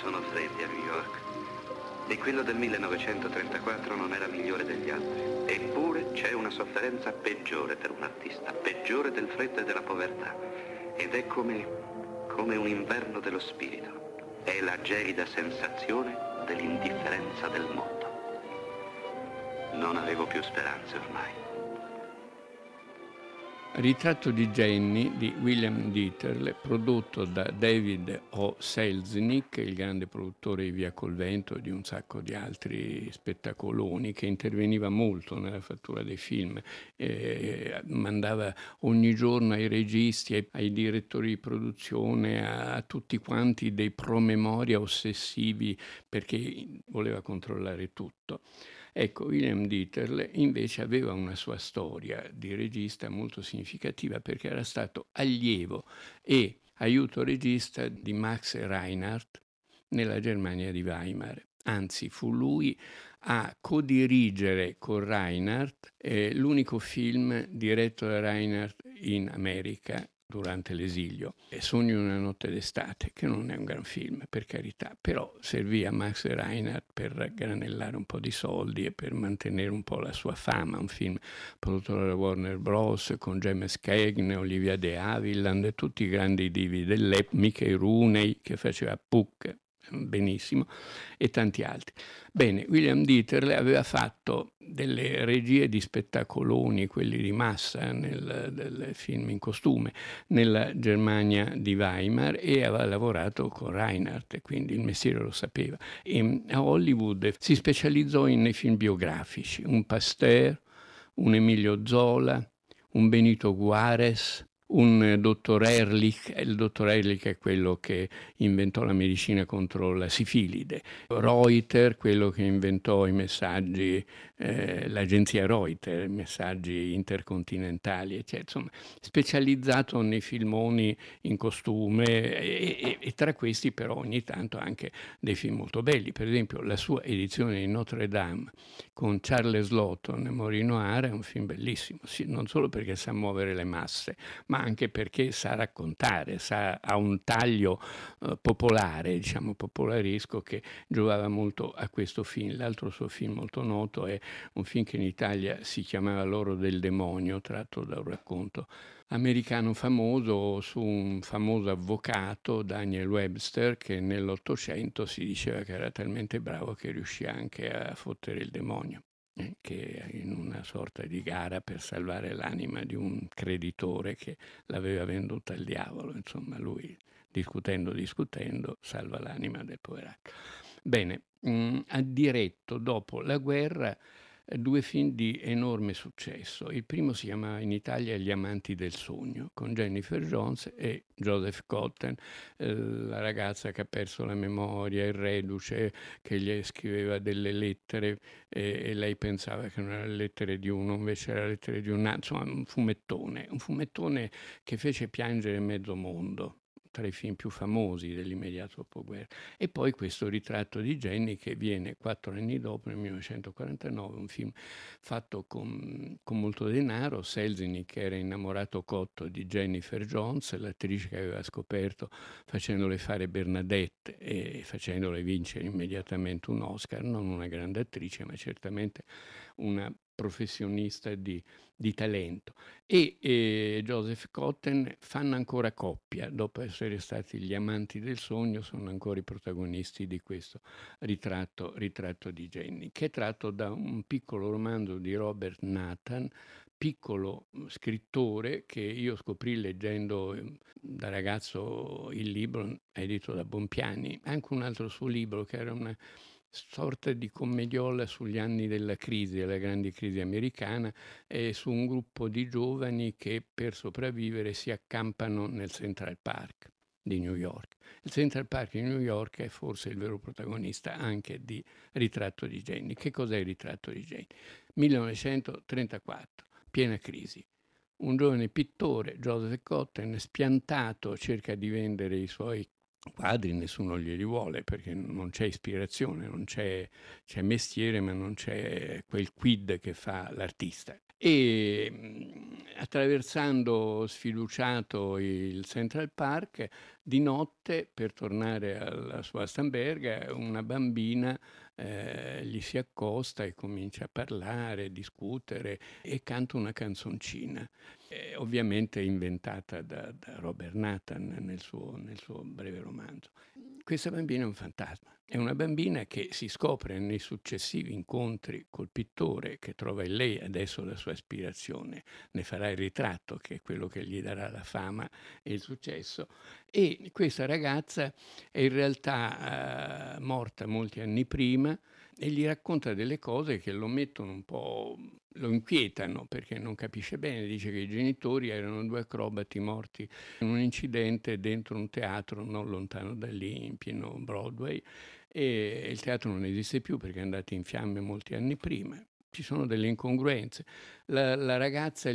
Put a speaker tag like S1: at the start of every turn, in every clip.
S1: sono freddi a New York e quello del 1934 non era migliore degli altri. Eppure c'è una sofferenza peggiore per un artista, peggiore del freddo e della povertà. Ed è come, come un inverno dello spirito. È la gelida sensazione dell'indifferenza del mondo. Non avevo più speranze ormai.
S2: Ritratto di Jenny di William Dieterle, prodotto da David O. Selznick, il grande produttore di Via col Vento e di un sacco di altri spettacoloni, che interveniva molto nella fattura dei film, eh, mandava ogni giorno ai registi, ai, ai direttori di produzione, a, a tutti quanti dei promemoria ossessivi perché voleva controllare tutto. Ecco, William Dieterle invece aveva una sua storia di regista molto significativa perché era stato allievo e aiuto regista di Max Reinhardt nella Germania di Weimar. Anzi, fu lui a codirigere con Reinhardt eh, l'unico film diretto da Reinhardt in America durante l'esilio. E Sogno una notte d'estate, che non è un gran film, per carità, però servì a Max Reinhardt per granellare un po' di soldi e per mantenere un po' la sua fama. Un film prodotto dalla Warner Bros. con James Cagney, Olivia De Havilland e tutti i grandi divi dell'epoca, Mickey Rooney che faceva Puck, benissimo, e tanti altri. Bene, William Dieterle aveva fatto delle regie di spettacoloni, quelli di massa nel, del film in costume, nella Germania di Weimar e aveva lavorato con Reinhardt, quindi il mestiere lo sapeva. E a Hollywood si specializzò in, film biografici, un Pasteur, un Emilio Zola, un Benito Juarez, un dottor Ehrlich, il dottor Ehrlich è quello che inventò la medicina contro la sifilide, Reuter, quello che inventò i messaggi, eh, l'agenzia Reuter, i messaggi intercontinentali, eccetera. Insomma, specializzato nei filmoni in costume e, e, e, tra questi però ogni tanto anche dei film molto belli, per esempio la sua edizione di Notre Dame con Charles Lawton e Maureen Noir è un film bellissimo, sì, non solo perché sa muovere le masse, ma ma anche perché sa raccontare, sa, ha un taglio eh, popolare, diciamo popolaresco, che giovava molto a questo film. L'altro suo film molto noto è un film che in Italia si chiamava L'oro del demonio, tratto da un racconto americano famoso su un famoso avvocato, Daniel Webster, che nell'Ottocento si diceva che era talmente bravo che riuscì anche a fottere il demonio che in una sorta di gara per salvare l'anima di un creditore che l'aveva venduta al diavolo. Insomma, lui discutendo, discutendo, salva l'anima del poveraccio. Bene, mh, mm, ha diretto dopo la guerra due film di enorme successo. Il primo si chiama in Italia Gli amanti del sogno, con Jennifer Jones e Joseph Cotten, eh, la ragazza che ha perso la memoria, il reduce che gli scriveva delle lettere e, e lei pensava che non erano le lettere di uno, invece erano le lettere di un altro, insomma un fumettone, un fumettone che fece piangere mezzo mondo tra i film più famosi dell'immediato dopoguerra. E poi questo ritratto di Jenny che viene quattro anni dopo, nel 1949, un film fatto con, con molto denaro. Selznick era innamorato cotto di Jennifer Jones, l'attrice che aveva scoperto facendole fare Bernadette e facendole vincere immediatamente un Oscar, non una grande attrice, ma certamente una professionista di, di talento. E eh, Joseph Cotten fanno ancora coppia, dopo essere stati gli amanti del sogno, sono ancora i protagonisti di questo ritratto, ritratto di Jenny, che è tratto da un piccolo romanzo di Robert Nathan, piccolo mm, scrittore che io scoprì leggendo ehm, da ragazzo il libro edito da Bompiani, anche un altro suo libro che era una sorta di commediola sugli anni della crisi, della grande crisi americana, e su un gruppo di giovani che per sopravvivere si accampano nel Central Park di New York. Il Central Park di New York è forse il vero protagonista anche di Ritratto di Jenny. Che cos'è il Ritratto di Jenny? 1934, piena crisi. Un giovane pittore, Joseph Cotten, spiantato, cerca di vendere i suoi quadri nessuno glieli vuole perché non c'è ispirazione, non c'è, c'è mestiere ma non c'è quel quid che fa l'artista. e mm, attraversando sfiduciato il Central Park, di notte, per tornare alla sua Stamberga, una bambina eh, gli si accosta e comincia a parlare, discutere e canta una canzoncina, eh, ovviamente inventata da, da Robert Nathan nel suo, nel suo breve romanzo. Questa bambina è un fantasma, è una bambina che si scopre nei successivi incontri col pittore che trova in lei adesso la sua ispirazione, ne farà il ritratto che è quello che gli darà la fama e il successo. E questa ragazza è in realtà eh, morta molti anni prima e gli racconta delle cose che lo mettono un po', lo inquietano perché non capisce bene, dice che i genitori erano due acrobati morti in un incidente dentro un teatro non lontano da lì, in pieno Broadway, e il teatro non esiste più perché è andato in fiamme molti anni prima. Ci sono delle incongruenze. La, la ragazza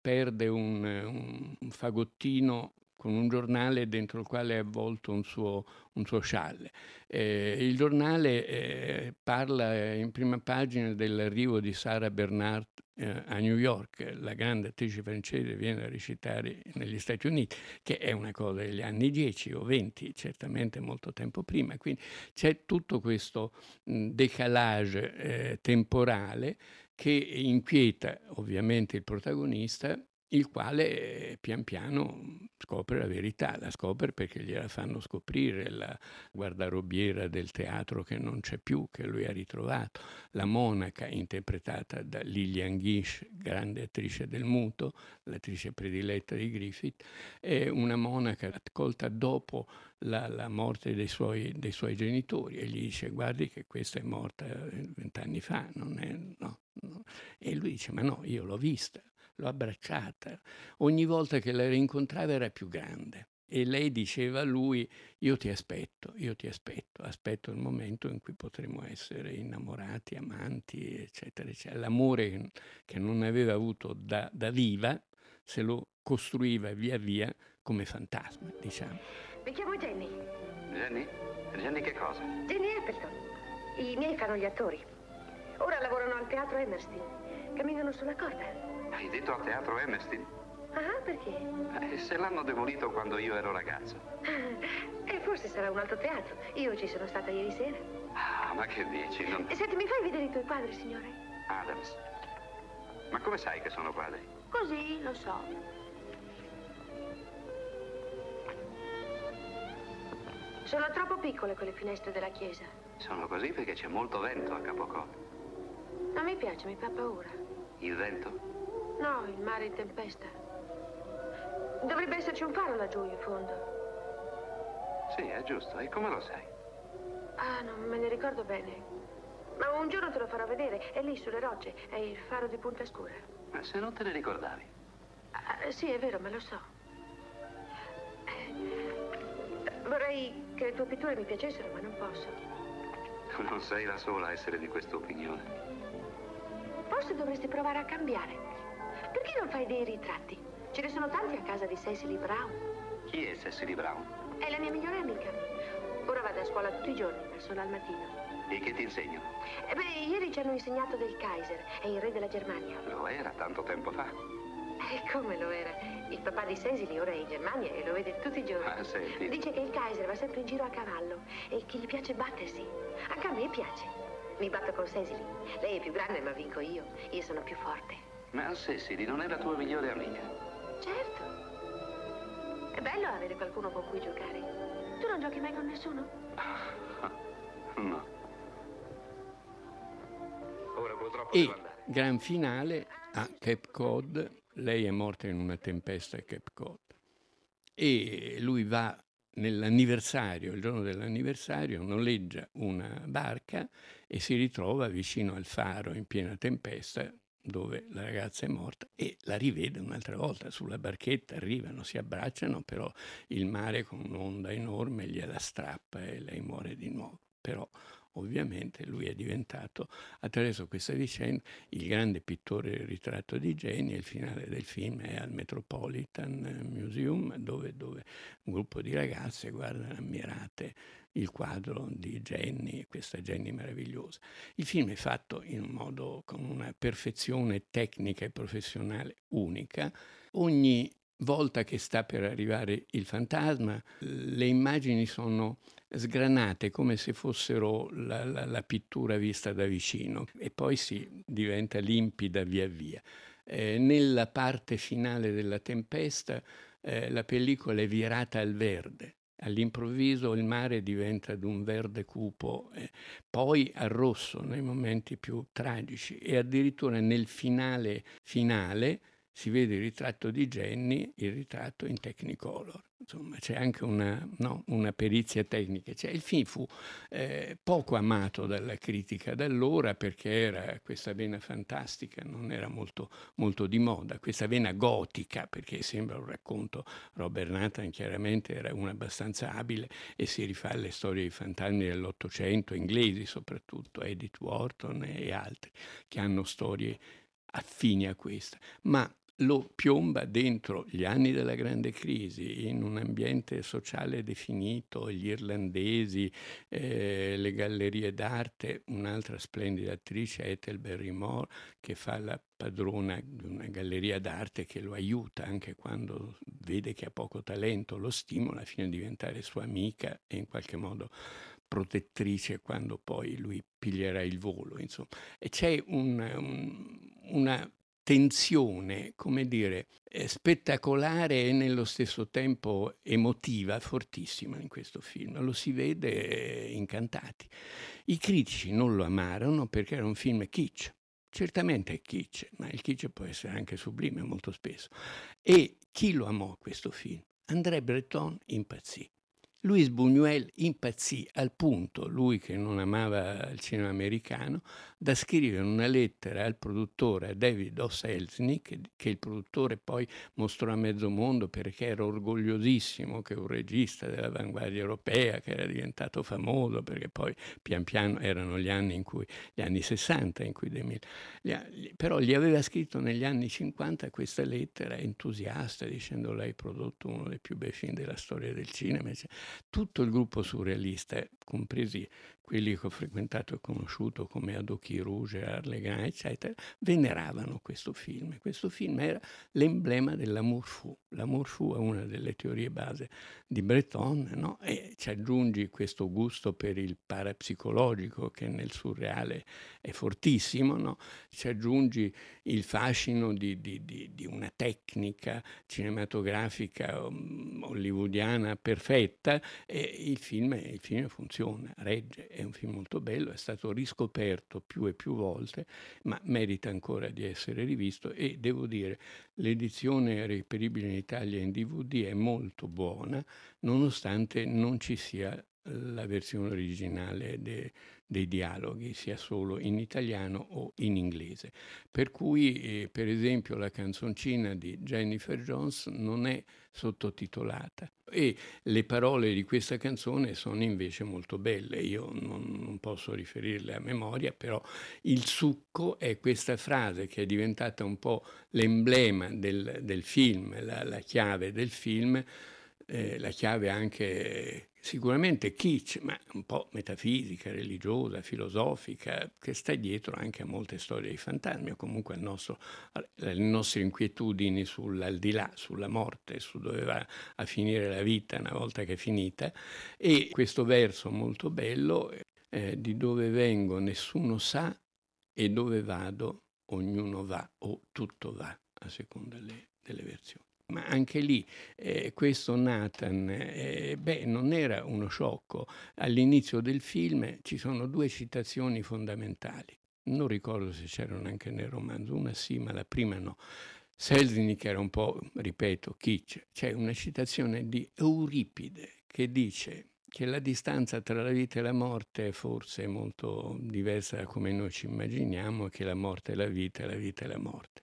S2: perde un, un, un fagottino con un giornale dentro il quale è avvolto un suo, un suo scialle. Eh, il giornale eh, parla in prima pagina dell'arrivo di Sara Bernard eh, a New York, la grande attrice francese viene a recitare negli Stati Uniti, che è una cosa degli anni 10 o 20, certamente molto tempo prima. Quindi c'è tutto questo mh, decalage eh, temporale che inquieta ovviamente il protagonista il quale eh, pian piano scopre la verità, la scopre perché gliela fanno scoprire la guardarobiera del teatro che non c'è più, che lui ha ritrovato, la monaca interpretata da Lillian Gish, grande attrice del muto, l'attrice prediletta di Griffith, è una monaca accolta dopo la, la morte dei suoi, dei suoi, genitori e gli dice guardi che questa è morta vent'anni fa, non è, no. E lui dice ma no, io l'ho vista l'ho abbracciata. Ogni volta che la rincontrava era più grande. E lei diceva a lui, io ti aspetto, io ti aspetto, aspetto il momento in cui potremo essere innamorati, amanti, eccetera, eccetera. L'amore che non aveva avuto da, da viva se lo costruiva via via come fantasma, diciamo.
S3: Mi chiamo Jenny.
S1: Jenny? Jenny che cosa?
S3: Jenny Appleton. I miei fanno gli attori. Ora lavorano al teatro Emerstein. Camminano sulla corda.
S1: Hai detto al teatro Emerstein?
S3: Ah, perché?
S1: Eh, se l'hanno demolito quando io ero ragazzo.
S3: E eh, forse sarà un altro teatro. Io ci sono stata ieri sera.
S1: Ah, ma che dici? Non...
S3: Senti, mi fai vedere i tuoi quadri, signore?
S1: Adams. Ma come sai che sono quadri?
S3: Così, lo so. Sono troppo piccole quelle finestre della chiesa.
S1: Sono così perché c'è molto vento a Capocò.
S3: Non mi piace, mi fa paura.
S1: Il vento?
S3: No, il mare in tempesta. Dovrebbe esserci un faro laggiù in fondo.
S1: Sì, è giusto. E come lo sai?
S3: Ah, non me ne ricordo bene. Ma un giorno te lo farò vedere. È lì sulle rocce. È il faro di Punta Scura.
S1: Ma se non te ne ricordavi?
S3: Ah, sì, è vero, me lo so. Vorrei che le tue pitture mi piacessero, ma non posso.
S1: Non sei la sola a essere di questa opinione.
S3: Forse dovresti provare a cambiare. Non fai dei ritratti? Ce ne sono tanti a casa di Cecily Brown.
S1: Chi è Cecily Brown?
S3: È la mia migliore amica. Ora vado a scuola tutti i giorni, solo al mattino.
S1: E che ti insegnano?
S3: Eh beh, ieri ci hanno insegnato del Kaiser, è il re della Germania.
S1: Lo era tanto tempo fa.
S3: E come lo era? Il papà di Cecily ora è in Germania e lo vede tutti i giorni.
S1: Ah, senti.
S3: Dice che il Kaiser va sempre in giro a cavallo e che gli piace battersi. Anche a me piace. Mi batto con Cecily. Lei è più grande, ma vinco io. Io sono più forte.
S1: Ma Cecily non è la tua migliore amica?
S3: Certo. È bello avere qualcuno con cui giocare. Tu non giochi mai con nessuno?
S1: No. Ora purtroppo
S2: e
S1: devo andare.
S2: gran finale a Cape Cod. Lei è morta in una tempesta a Cape Cod. E lui va nell'anniversario, il giorno dell'anniversario, noleggia una barca e si ritrova vicino al faro in piena tempesta dove la ragazza è morta e la rivede un'altra volta sulla barchetta, arrivano, si abbracciano, però il mare con un'onda enorme gliela strappa e lei muore di nuovo. Però ovviamente lui è diventato, attraverso questa vicenda, il grande pittore del ritratto di Jenny. Il finale del film è al Metropolitan Museum, dove, dove un gruppo di ragazze guardano ammirate il quadro di Jenny, questa Jenny meravigliosa. Il film è fatto in un modo con una perfezione tecnica e professionale unica. Ogni volta che sta per arrivare il fantasma, le immagini sono sgranate come se fossero la, la, la pittura vista da vicino e poi si diventa limpida via via. Eh, nella parte finale della tempesta eh, la pellicola è virata al verde, All'improvviso il mare diventa di un verde cupo, eh, poi al rosso nei momenti più tragici e addirittura nel finale finale si vede il ritratto di Jenny, il ritratto in Technicolor. Insomma, c'è anche una, no, una perizia tecnica. Cioè, il film fu eh, poco amato dalla critica d'allora perché era questa vena fantastica, non era molto, molto di moda, questa vena gotica, perché sembra un racconto, Robert Nathan chiaramente era uno abbastanza abile e si rifà alle storie dei fantasmi dell'Ottocento, inglesi soprattutto, Edith Wharton e altri, che hanno storie affini a questa. Ma lo piomba dentro gli anni della grande crisi, in un ambiente sociale definito, gli irlandesi, eh, le gallerie d'arte, un'altra splendida attrice, Ethel Barrymore, che fa la padrona di una galleria d'arte che lo aiuta anche quando vede che ha poco talento, lo stimola fino a diventare sua amica e in qualche modo protettrice quando poi lui piglierà il volo. Insomma. E c'è un, un, una tensione, come dire, eh, spettacolare e nello stesso tempo emotiva, fortissima in questo film. Lo si vede incantati. I critici non lo amarono perché era un film kitsch. Certamente è kitsch, ma il kitsch può essere anche sublime molto spesso. E chi lo amò questo film? André Breton impazzì. Luis Buñuel impazzì al punto, lui che non amava il cinema americano, da scrivere una lettera al produttore David O. Selznick, che il produttore poi mostrò a mezzo mondo perché era orgogliosissimo che un regista dell'avanguardia europea, che era diventato famoso, perché poi pian piano erano gli anni in cui, gli anni 60 in cui De Mille, però gli aveva scritto negli anni 50 questa lettera entusiasta dicendo lei ha prodotto uno dei più bei film della storia del cinema, tutto il gruppo surrealista, compresi quelli che ho frequentato e conosciuto come Adochi Rouge, Arlegan, eccetera, veneravano questo film. Questo film era l'emblema dell'amour fou. L'amour fou è una delle teorie base di Breton, no? e ci aggiungi questo gusto per il parapsicologico che nel surreale è fortissimo, no? ci aggiungi il fascino di, di, di, di una tecnica cinematografica um, hollywoodiana perfetta e il film, il film funziona, regge è un film molto bello, è stato riscoperto più e più volte, ma merita ancora di essere rivisto e devo dire l'edizione reperibile in Italia in DVD è molto buona, nonostante non ci sia la versione originale de, dei dialoghi, sia solo in italiano o in inglese. Per cui, eh, per esempio, la canzoncina di Jennifer Jones non è sottotitolata e le parole di questa canzone sono invece molto belle. Io non, non posso riferirle a memoria, però il succo è questa frase che è diventata un po' l'emblema del, del film, la, la chiave del film, eh, la chiave anche sicuramente kitsch, ma un po' metafisica, religiosa, filosofica, che sta dietro anche a molte storie di fantasmi o comunque nostro, alle nostre inquietudini sull'aldilà, sulla morte, su dove va a finire la vita una volta che è finita. E questo verso molto bello, eh, di dove vengo nessuno sa e dove vado ognuno va o tutto va, a seconda delle, delle versioni. Ma anche lì eh, questo Nathan, eh, beh, non era uno sciocco. All'inizio del film ci sono due citazioni fondamentali. Non ricordo se c'erano anche nel romanzo, una sì, ma la prima no. Selznick era un po', ripeto, kitsch. C'è una citazione di Euripide che dice che la distanza tra la vita e la morte è forse molto diversa da come noi ci immaginiamo, che la morte è la vita la vita è la morte.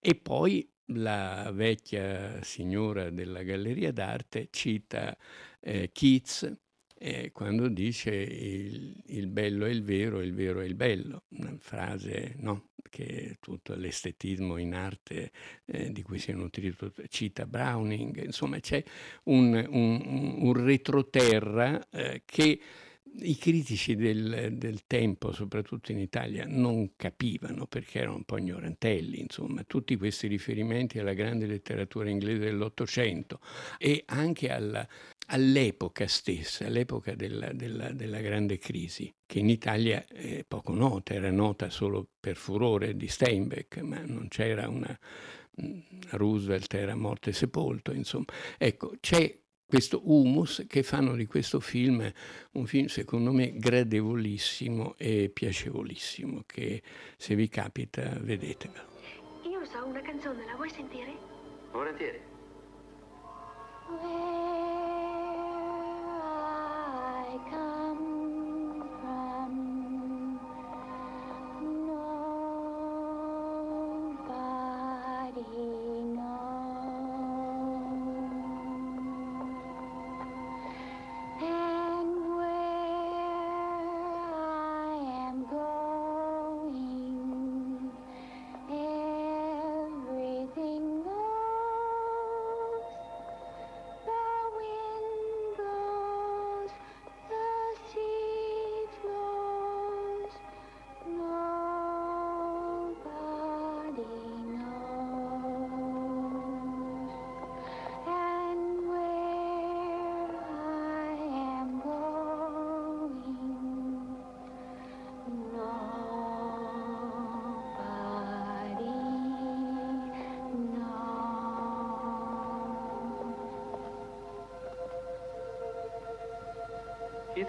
S2: E poi la vecchia signora della galleria d'arte cita eh, Keats eh, quando dice il, il, bello è il vero, il vero è il bello, una frase no? che tutto l'estetismo in arte eh, di cui si è nutrito cita Browning, insomma c'è un, un, un retroterra eh, che i critici del, del, tempo, soprattutto in Italia, non capivano perché erano un po' ignorantelli, insomma, tutti questi riferimenti alla grande letteratura inglese dell'Ottocento e anche alla, all'epoca stessa, all'epoca della, della, della, grande crisi, che in Italia è poco nota, era nota solo per furore di Steinbeck, ma non c'era una... Roosevelt era morto e sepolto, insomma. Ecco, c'è questo humus che fanno di questo film un film secondo me gradevolissimo e piacevolissimo che se vi capita vedetevelo.
S3: Io so una canzone, la vuoi sentire?
S1: Volentieri. Chi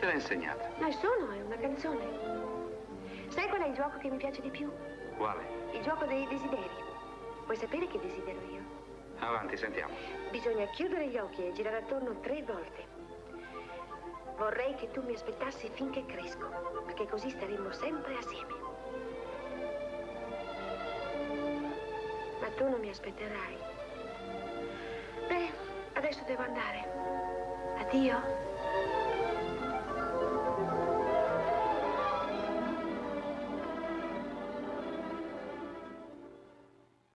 S1: te l'ha insegnata?
S3: Solo, è una canzone. Sai qual è il gioco che mi piace di più?
S1: Quale?
S3: Il gioco dei desideri. Vuoi sapere che desidero io?
S1: Avanti, sentiamo.
S3: Bisogna chiudere gli occhi e girare attorno tre volte. Vorrei che tu mi aspettassi finché cresco, perché così staremmo sempre assieme. Ma tu non mi aspetterai. Beh, adesso devo andare. Addio.